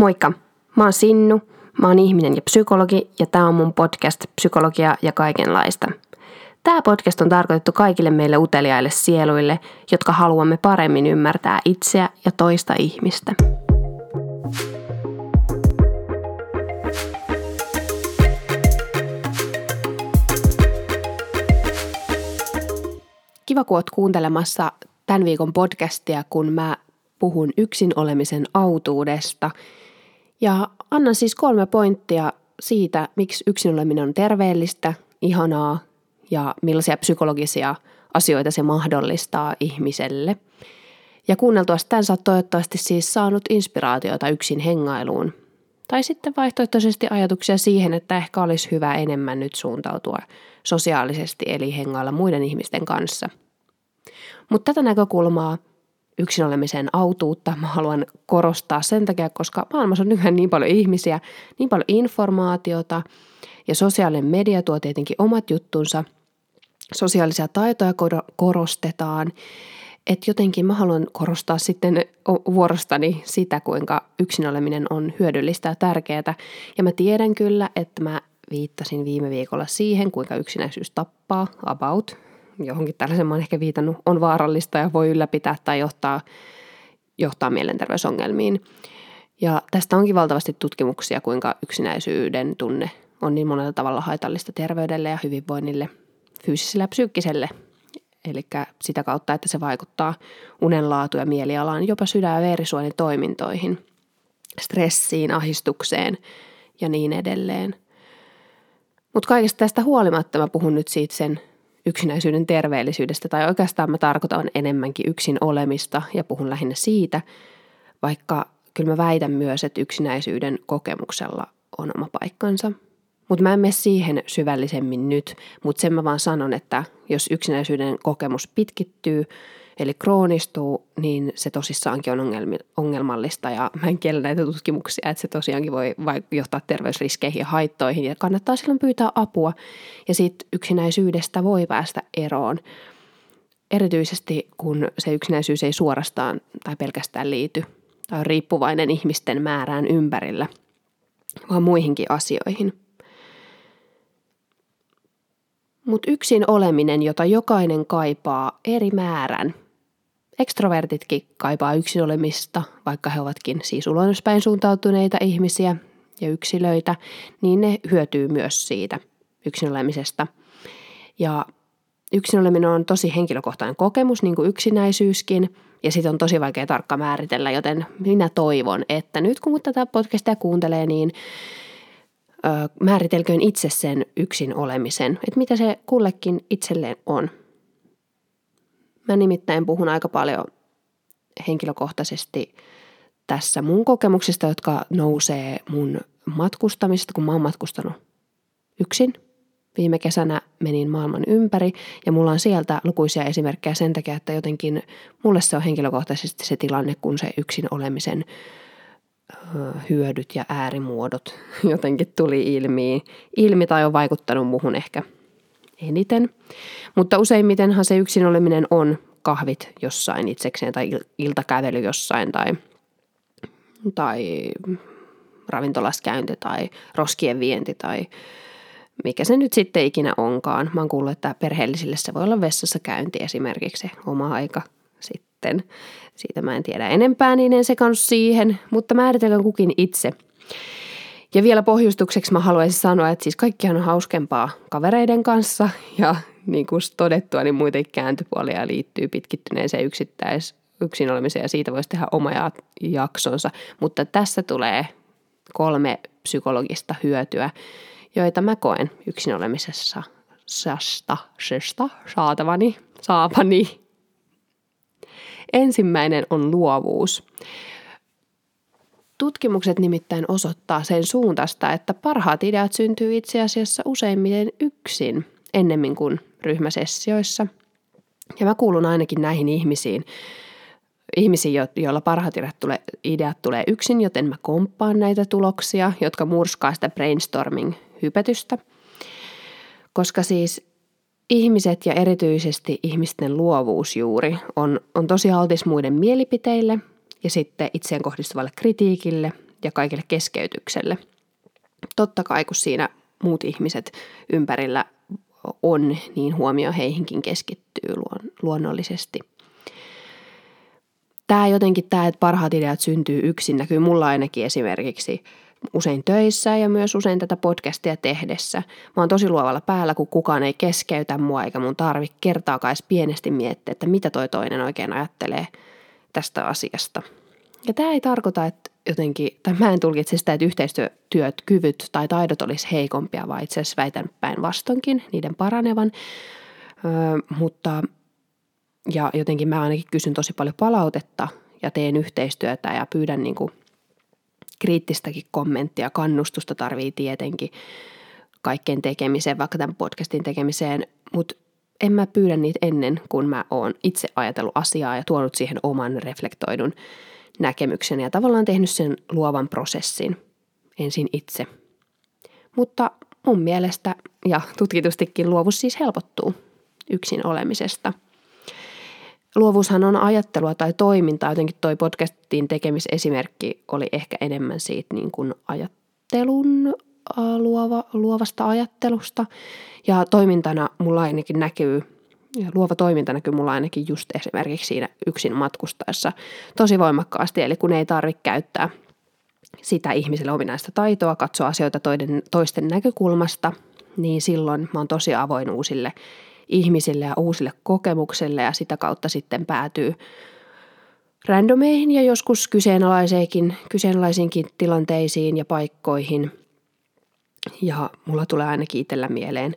Moikka, mä oon Sinnu, mä oon ihminen ja psykologi ja tää on mun podcast Psykologia ja kaikenlaista. Tämä podcast on tarkoitettu kaikille meille uteliaille sieluille, jotka haluamme paremmin ymmärtää itseä ja toista ihmistä. Kiva, kun oot kuuntelemassa tämän viikon podcastia, kun mä puhun yksin olemisen autuudesta – ja annan siis kolme pointtia siitä, miksi yksin oleminen on terveellistä, ihanaa ja millaisia psykologisia asioita se mahdollistaa ihmiselle. Ja kuunneltua tämän sä oot toivottavasti siis saanut inspiraatiota yksin hengailuun. Tai sitten vaihtoehtoisesti ajatuksia siihen, että ehkä olisi hyvä enemmän nyt suuntautua sosiaalisesti eli hengailla muiden ihmisten kanssa. Mutta tätä näkökulmaa – yksin olemisen autuutta mä haluan korostaa sen takia, koska maailmassa on nykyään niin paljon ihmisiä, niin paljon informaatiota ja sosiaalinen media tuo tietenkin omat juttunsa. Sosiaalisia taitoja korostetaan, että jotenkin mä haluan korostaa sitten vuorostani sitä, kuinka yksin oleminen on hyödyllistä ja tärkeää. Ja mä tiedän kyllä, että mä viittasin viime viikolla siihen, kuinka yksinäisyys tappaa, about, johonkin tällaisen mä ehkä viitannut, on vaarallista ja voi ylläpitää tai johtaa, johtaa mielenterveysongelmiin. Ja tästä onkin valtavasti tutkimuksia, kuinka yksinäisyyden tunne on niin monella tavalla haitallista terveydelle ja hyvinvoinnille, fyysiselle ja psyykkiselle. Eli sitä kautta, että se vaikuttaa unenlaatu ja mielialaan, jopa sydän- ja verisuonen toimintoihin, stressiin, ahistukseen ja niin edelleen. Mutta kaikesta tästä huolimatta mä puhun nyt siitä sen yksinäisyyden terveellisyydestä, tai oikeastaan mä tarkoitan enemmänkin yksin olemista ja puhun lähinnä siitä, vaikka kyllä mä väitän myös, että yksinäisyyden kokemuksella on oma paikkansa. Mutta mä en mene siihen syvällisemmin nyt, mutta sen mä vaan sanon, että jos yksinäisyyden kokemus pitkittyy, eli kroonistuu, niin se tosissaankin on ongelmallista ja mä en kiellä näitä tutkimuksia, että se tosiaankin voi johtaa terveysriskeihin ja haittoihin ja kannattaa silloin pyytää apua ja siitä yksinäisyydestä voi päästä eroon. Erityisesti kun se yksinäisyys ei suorastaan tai pelkästään liity tai on riippuvainen ihmisten määrään ympärillä, vaan muihinkin asioihin. Mutta yksin oleminen, jota jokainen kaipaa eri määrän – Ekstrovertitkin kaipaa yksin olemista, vaikka he ovatkin siis ulospäin suuntautuneita ihmisiä ja yksilöitä, niin ne hyötyy myös siitä yksin olemisesta. Ja yksin oleminen on tosi henkilökohtainen kokemus, niin kuin yksinäisyyskin, ja sitten on tosi vaikea tarkka määritellä, joten minä toivon, että nyt kun tätä podcastia kuuntelee, niin määritelköön itse sen yksin olemisen, että mitä se kullekin itselleen on. Mä nimittäin puhun aika paljon henkilökohtaisesti tässä mun kokemuksista, jotka nousee mun matkustamista, kun mä oon matkustanut yksin. Viime kesänä menin maailman ympäri ja mulla on sieltä lukuisia esimerkkejä sen takia, että jotenkin mulle se on henkilökohtaisesti se tilanne, kun se yksin olemisen hyödyt ja äärimuodot jotenkin tuli ilmi, ilmi tai on vaikuttanut muuhun ehkä – eniten. Mutta useimmitenhan se yksin oleminen on kahvit jossain itsekseen tai iltakävely jossain tai, tai ravintolaskäynti tai roskien vienti tai mikä se nyt sitten ikinä onkaan. Mä oon kuullut, että perheellisille se voi olla vessassa käynti esimerkiksi se oma aika sitten. Siitä mä en tiedä enempää, niin en sekannut siihen, mutta määritellään kukin itse. Ja vielä pohjustukseksi mä haluaisin sanoa, että siis kaikkihan on hauskempaa kavereiden kanssa ja niin kuin todettua, niin muitakin kääntöpuolia liittyy pitkittyneeseen yksittäis yksin olemiseen ja siitä voisi tehdä oma jaksonsa. Mutta tässä tulee kolme psykologista hyötyä, joita mä koen yksin olemisessa sasta, sesta, saatavani, saapani. Ensimmäinen on luovuus. Tutkimukset nimittäin osoittaa sen suuntaista, että parhaat ideat syntyy itse asiassa useimmiten yksin ennemmin kuin ryhmäsessioissa. Ja mä kuulun ainakin näihin ihmisiin, ihmisiin, joilla parhaat ideat tulee, ideat tulee yksin, joten mä komppaan näitä tuloksia, jotka murskaa sitä brainstorming-hypetystä. Koska siis ihmiset ja erityisesti ihmisten luovuus juuri on, on tosi altis muiden mielipiteille – ja sitten itseen kohdistuvalle kritiikille ja kaikille keskeytykselle. Totta kai, kun siinä muut ihmiset ympärillä on, niin huomio heihinkin keskittyy luonnollisesti. Tämä jotenkin, tämä, että parhaat ideat syntyy yksin, näkyy mulla ainakin esimerkiksi usein töissä ja myös usein tätä podcastia tehdessä. Mä oon tosi luovalla päällä, kun kukaan ei keskeytä mua eikä mun tarvi kertaakaan edes pienesti miettiä, että mitä toi toinen oikein ajattelee tästä asiasta. Ja tämä ei tarkoita, että jotenkin, tai mä en tulkitse sitä, että yhteistyöt, kyvyt tai taidot olisi heikompia, vaan itse asiassa väitän päinvastoinkin niiden paranevan. Öö, mutta, ja jotenkin mä ainakin kysyn tosi paljon palautetta ja teen yhteistyötä ja pyydän niin kuin kriittistäkin kommenttia, kannustusta tarvii tietenkin kaikkeen tekemiseen, vaikka tämän podcastin tekemiseen, mutta en mä pyydä niitä ennen, kun mä oon itse ajatellut asiaa ja tuonut siihen oman reflektoidun näkemyksen ja tavallaan tehnyt sen luovan prosessin ensin itse. Mutta mun mielestä ja tutkitustikin luovus siis helpottuu yksin olemisesta. Luovuushan on ajattelua tai toimintaa, jotenkin toi podcastin tekemisesimerkki oli ehkä enemmän siitä niin kuin ajattelun luova, luovasta ajattelusta. Ja toimintana mulla ainakin näkyy ja luova toiminta näkyy mulla ainakin just esimerkiksi siinä yksin matkustaessa tosi voimakkaasti, eli kun ei tarvitse käyttää sitä ihmiselle ominaista taitoa, katsoa asioita toiden, toisten näkökulmasta, niin silloin mä oon tosi avoin uusille ihmisille ja uusille kokemuksille ja sitä kautta sitten päätyy randomeihin ja joskus kyseenalaisiinkin, kyseenalaisiinkin tilanteisiin ja paikkoihin. Ja mulla tulee ainakin itsellä mieleen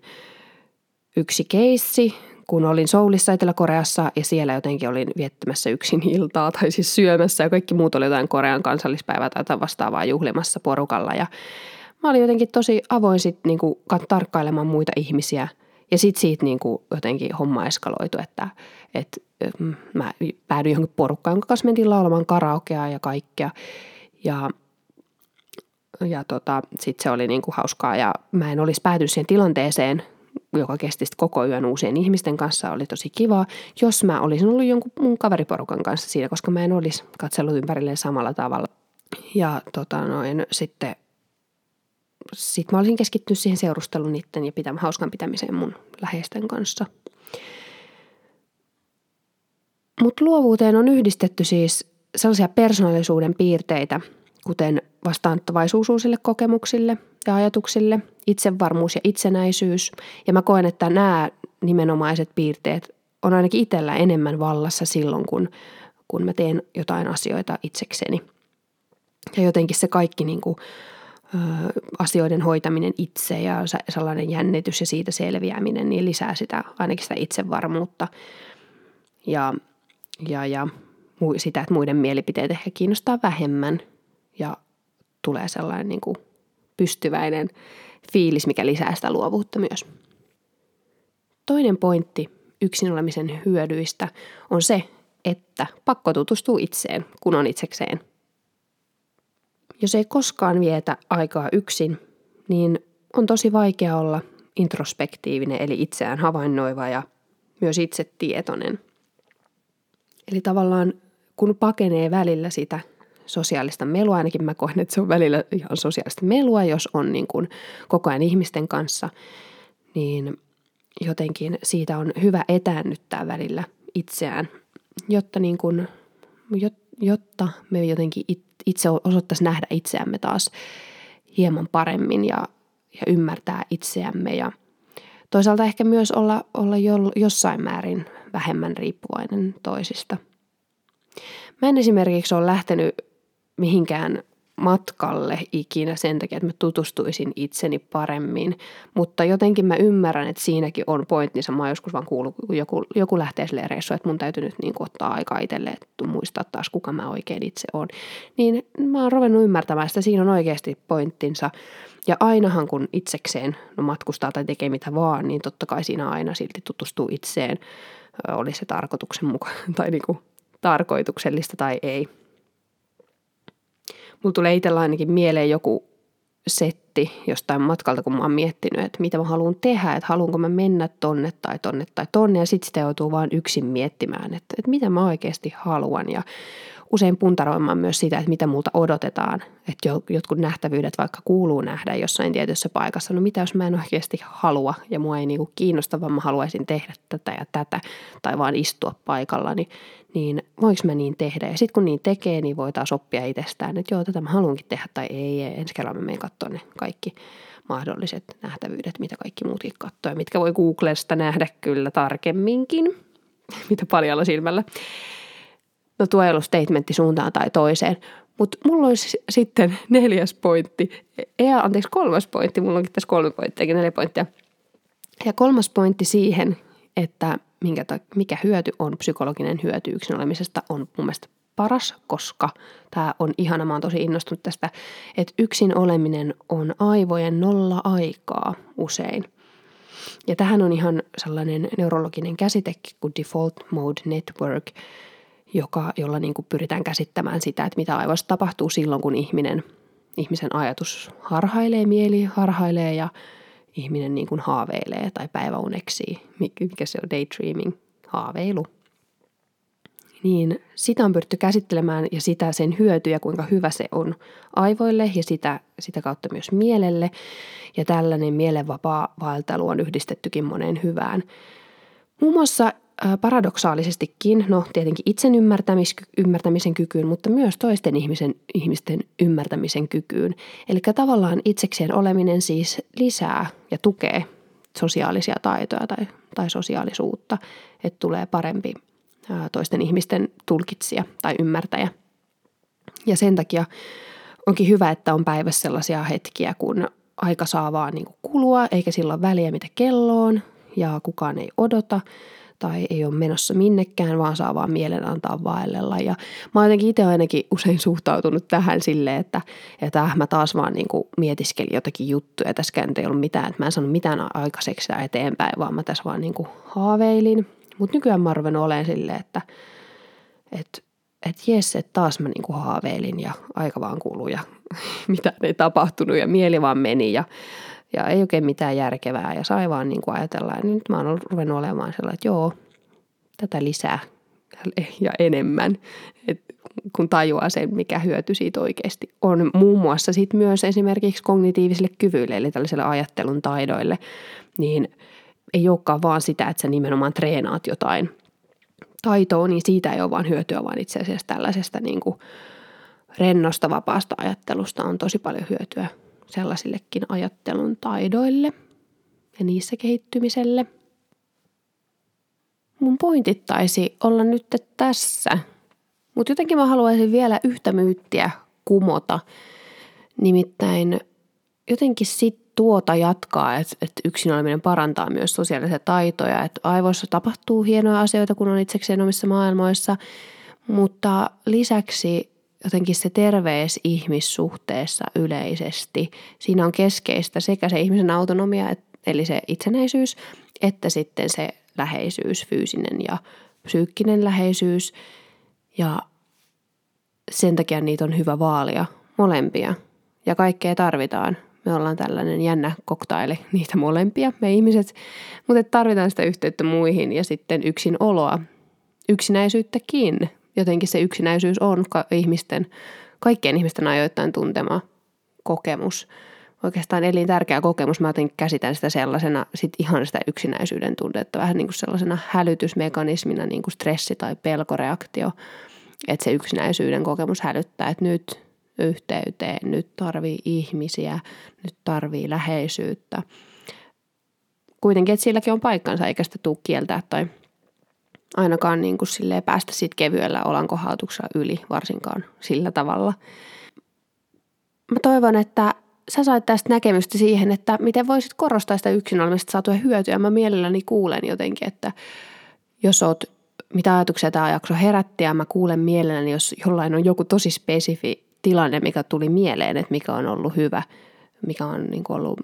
yksi keissi, kun olin Soulissa Etelä-Koreassa ja siellä jotenkin olin viettämässä yksin iltaa tai siis syömässä ja kaikki muut oli jotain Korean kansallispäivää tai jotain vastaavaa juhlimassa porukalla. Ja mä olin jotenkin tosi avoin sit niinku tarkkailemaan muita ihmisiä ja sitten siitä niinku jotenkin homma eskaloitu, että, että mm, mä päädyin johonkin porukkaan, jonka kanssa mentiin laulamaan karaokea ja kaikkea. Ja ja tota, sitten se oli niinku hauskaa ja mä en olisi päätynyt siihen tilanteeseen, joka kesti koko yön uusien ihmisten kanssa, oli tosi kiva, jos mä olisin ollut jonkun mun kaveriporukan kanssa siinä, koska mä en olisi katsellut ympärilleen samalla tavalla. Ja tota noin, sitten sit mä olisin keskittynyt siihen seurusteluun niiden ja pitämään hauskan pitämiseen mun läheisten kanssa. Mutta luovuuteen on yhdistetty siis sellaisia persoonallisuuden piirteitä, kuten vastaanottavaisuus uusille kokemuksille ja ajatuksille, itsevarmuus ja itsenäisyys. Ja mä koen, että nämä nimenomaiset piirteet on ainakin itsellä enemmän vallassa silloin, kun, kun mä teen jotain asioita itsekseni. Ja jotenkin se kaikki niin kuin, ö, asioiden hoitaminen itse ja sellainen jännitys ja siitä selviäminen, niin lisää sitä ainakin sitä itsevarmuutta. Ja, ja, ja sitä, että muiden mielipiteet ehkä kiinnostaa vähemmän ja tulee sellainen niin kuin pystyväinen fiilis, mikä lisää sitä luovuutta myös. Toinen pointti yksin olemisen hyödyistä on se, että pakko tutustuu itseen, kun on itsekseen. Jos ei koskaan vietä aikaa yksin, niin on tosi vaikea olla introspektiivinen eli itseään havainnoiva ja myös itse tietoinen. Eli tavallaan kun pakenee välillä sitä sosiaalista melua, ainakin mä koen, että se on välillä ihan sosiaalista melua, jos on niin kuin koko ajan ihmisten kanssa, niin jotenkin siitä on hyvä etäännyttää välillä itseään, jotta, niin kuin, jotta me jotenkin itse osattaisiin nähdä itseämme taas hieman paremmin ja, ja ymmärtää itseämme ja toisaalta ehkä myös olla, olla jo, jossain määrin vähemmän riippuvainen toisista. Mä en esimerkiksi ole lähtenyt mihinkään matkalle ikinä sen takia, että mä tutustuisin itseni paremmin. Mutta jotenkin mä ymmärrän, että siinäkin on pointtinsa. Mä oon joskus vaan kuullut, kun joku, joku lähtee sille reissuun, että mun täytyy nyt niin ottaa aikaa itselle, että muistaa taas, kuka mä oikein itse on. Niin mä oon ruvennut ymmärtämään että siinä on oikeasti pointtinsa. Ja ainahan kun itsekseen no matkustaa tai tekee mitä vaan, niin totta kai siinä aina silti tutustuu itseen. Oli se tarkoituksen mukaan tai niin kuin tarkoituksellista tai ei – Mulla tulee itsellä ainakin mieleen joku setti jostain matkalta, kun mä oon miettinyt, että mitä mä haluan tehdä, että haluanko mä mennä tonne tai tonne tai tonne ja sitten sitä joutuu vaan yksin miettimään, että, että mitä mä oikeasti haluan ja usein puntaroimaan myös sitä, että mitä multa odotetaan. Että jotkut nähtävyydet vaikka kuuluu nähdä jossain tietyssä paikassa. No mitä jos mä en oikeasti halua ja mua ei niinku kiinnosta, vaan mä haluaisin tehdä tätä ja tätä tai vaan istua paikalla, niin, niin voiko mä niin tehdä? Ja sitten kun niin tekee, niin voi taas oppia itsestään, että joo, tätä mä haluankin tehdä tai ei. Ja ensi kerralla mä menen katsoa ne kaikki mahdolliset nähtävyydet, mitä kaikki muutkin katsoo ja mitkä voi Googlesta nähdä kyllä tarkemminkin, mitä paljalla silmällä. No tuo ei ollut statementti suuntaan tai toiseen, mutta mulla olisi sitten neljäs pointti, ei anteeksi kolmas pointti, mulla onkin tässä kolme pointtia, neljä pointtia. Ja kolmas pointti siihen, että minkä, mikä hyöty on, psykologinen hyöty yksin olemisesta, on mun mielestä paras, koska tämä on ihana, mä oon tosi innostunut tästä, että yksin oleminen on aivojen nolla aikaa usein. Ja tähän on ihan sellainen neurologinen käsite kuin default mode network, joka, jolla niin kuin pyritään käsittämään sitä, että mitä aivoissa tapahtuu silloin, kun ihminen, ihmisen ajatus harhailee, mieli harhailee ja ihminen niin kuin haaveilee tai päiväuneksii, mikä se on daydreaming, haaveilu niin sitä on pyritty käsittelemään ja sitä sen hyötyjä, kuinka hyvä se on aivoille ja sitä, sitä kautta myös mielelle. Ja tällainen mielenvapaa vaeltelu on yhdistettykin moneen hyvään. Muun muassa paradoksaalisestikin, no tietenkin itsen ymmärtämisen kykyyn, mutta myös toisten ihmisen, ihmisten ymmärtämisen kykyyn. Eli tavallaan itsekseen oleminen siis lisää ja tukee sosiaalisia taitoja tai, tai sosiaalisuutta, että tulee parempi toisten ihmisten tulkitsija tai ymmärtäjä. Ja sen takia onkin hyvä, että on päivässä sellaisia hetkiä, kun aika saa vaan niin kulua, eikä silloin väliä mitä kello on ja kukaan ei odota tai ei ole menossa minnekään, vaan saa vaan mielen antaa vaellella. Ja mä oon jotenkin itse ainakin usein suhtautunut tähän silleen, että, että äh, mä taas vaan niin kuin mietiskelin jotakin juttuja. Tässä ei ollut mitään, että mä en sanonut mitään aikaiseksi eteenpäin, vaan mä tässä vaan niin kuin haaveilin mutta nykyään mä oon olemaan silleen, että et, et jes, että taas mä niinku haaveilin ja aika vaan kuluu ja mitä ei tapahtunut ja mieli vaan meni ja, ja ei oikein mitään järkevää ja sai vaan niinku ajatella. Ja nyt mä oon ruvennut olemaan sellainen, että joo, tätä lisää ja enemmän, et kun tajuaa sen, mikä hyöty siitä oikeasti on. Muun muassa sit myös esimerkiksi kognitiivisille kyvyille, eli tällaisille ajattelun taidoille, niin – ei olekaan vaan sitä, että sä nimenomaan treenaat jotain taitoa, niin siitä ei ole vaan hyötyä, vaan itse asiassa tällaisesta niin kuin rennosta vapaasta ajattelusta on tosi paljon hyötyä sellaisillekin ajattelun taidoille ja niissä kehittymiselle. Mun pointit taisi olla nyt tässä, mutta jotenkin mä haluaisin vielä yhtä myyttiä kumota. Nimittäin jotenkin sit tuota jatkaa, että, että yksin oleminen parantaa myös sosiaalisia taitoja, että aivoissa tapahtuu hienoja asioita, kun on itsekseen omissa maailmoissa, mutta lisäksi jotenkin se terveys ihmissuhteessa yleisesti, siinä on keskeistä sekä se ihmisen autonomia, eli se itsenäisyys, että sitten se läheisyys, fyysinen ja psyykkinen läheisyys. Ja sen takia niitä on hyvä vaalia molempia ja kaikkea tarvitaan me ollaan tällainen jännä koktaili niitä molempia, me ihmiset, mutta tarvitaan sitä yhteyttä muihin ja sitten yksin oloa, yksinäisyyttäkin. Jotenkin se yksinäisyys on ihmisten, kaikkien ihmisten ajoittain tuntema kokemus. Oikeastaan elintärkeä kokemus. Mä jotenkin käsitän sitä sellaisena sit ihan sitä yksinäisyyden tunnetta, vähän niin kuin sellaisena hälytysmekanismina, niin kuin stressi tai pelkoreaktio. Että se yksinäisyyden kokemus hälyttää, että nyt yhteyteen, nyt tarvii ihmisiä, nyt tarvii läheisyyttä. Kuitenkin, että silläkin on paikkansa, eikä sitä tule kieltää tai ainakaan niin kuin silleen päästä siitä kevyellä olankohautuksella yli, varsinkaan sillä tavalla. Mä toivon, että sä sait tästä näkemystä siihen, että miten voisit korostaa sitä yksin olemista saatua hyötyä. Mä mielelläni kuulen jotenkin, että jos oot, mitä ajatuksia tämä jakso herätti ja mä kuulen mielelläni, jos jollain on joku tosi spesifi tilanne, mikä tuli mieleen, että mikä on ollut hyvä, mikä on niin ollut,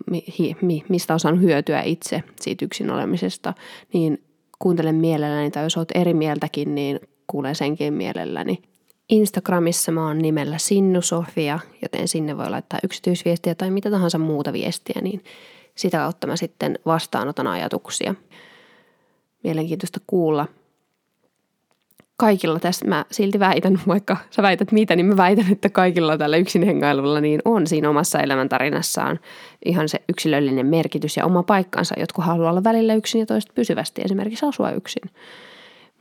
mistä on saanut hyötyä itse siitä yksin olemisesta, niin kuuntelen mielelläni, tai jos olet eri mieltäkin, niin kuulen senkin mielelläni. Instagramissa mä oon nimellä Sinnu Sofia, joten sinne voi laittaa yksityisviestiä tai mitä tahansa muuta viestiä, niin sitä kautta mä sitten vastaanotan ajatuksia. Mielenkiintoista kuulla. Kaikilla tässä, mä silti väitän, vaikka sä väität mitä, niin mä väitän, että kaikilla tällä yksin hengailulla niin on siinä omassa elämäntarinassaan ihan se yksilöllinen merkitys ja oma paikkansa. Jotkut haluaa olla välillä yksin ja toiset pysyvästi, esimerkiksi asua yksin.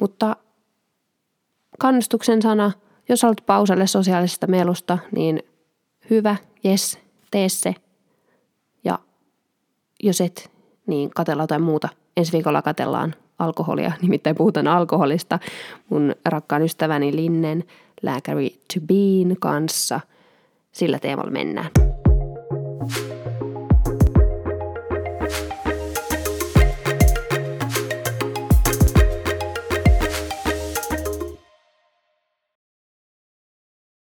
Mutta kannustuksen sana, jos haluat pausalle sosiaalisesta melusta, niin hyvä, yes, tee se. Ja jos et, niin katella jotain muuta. Ensi viikolla katellaan alkoholia, nimittäin puhutaan alkoholista mun rakkaan ystäväni Linnen lääkäri To Bean kanssa. Sillä teemalla mennään.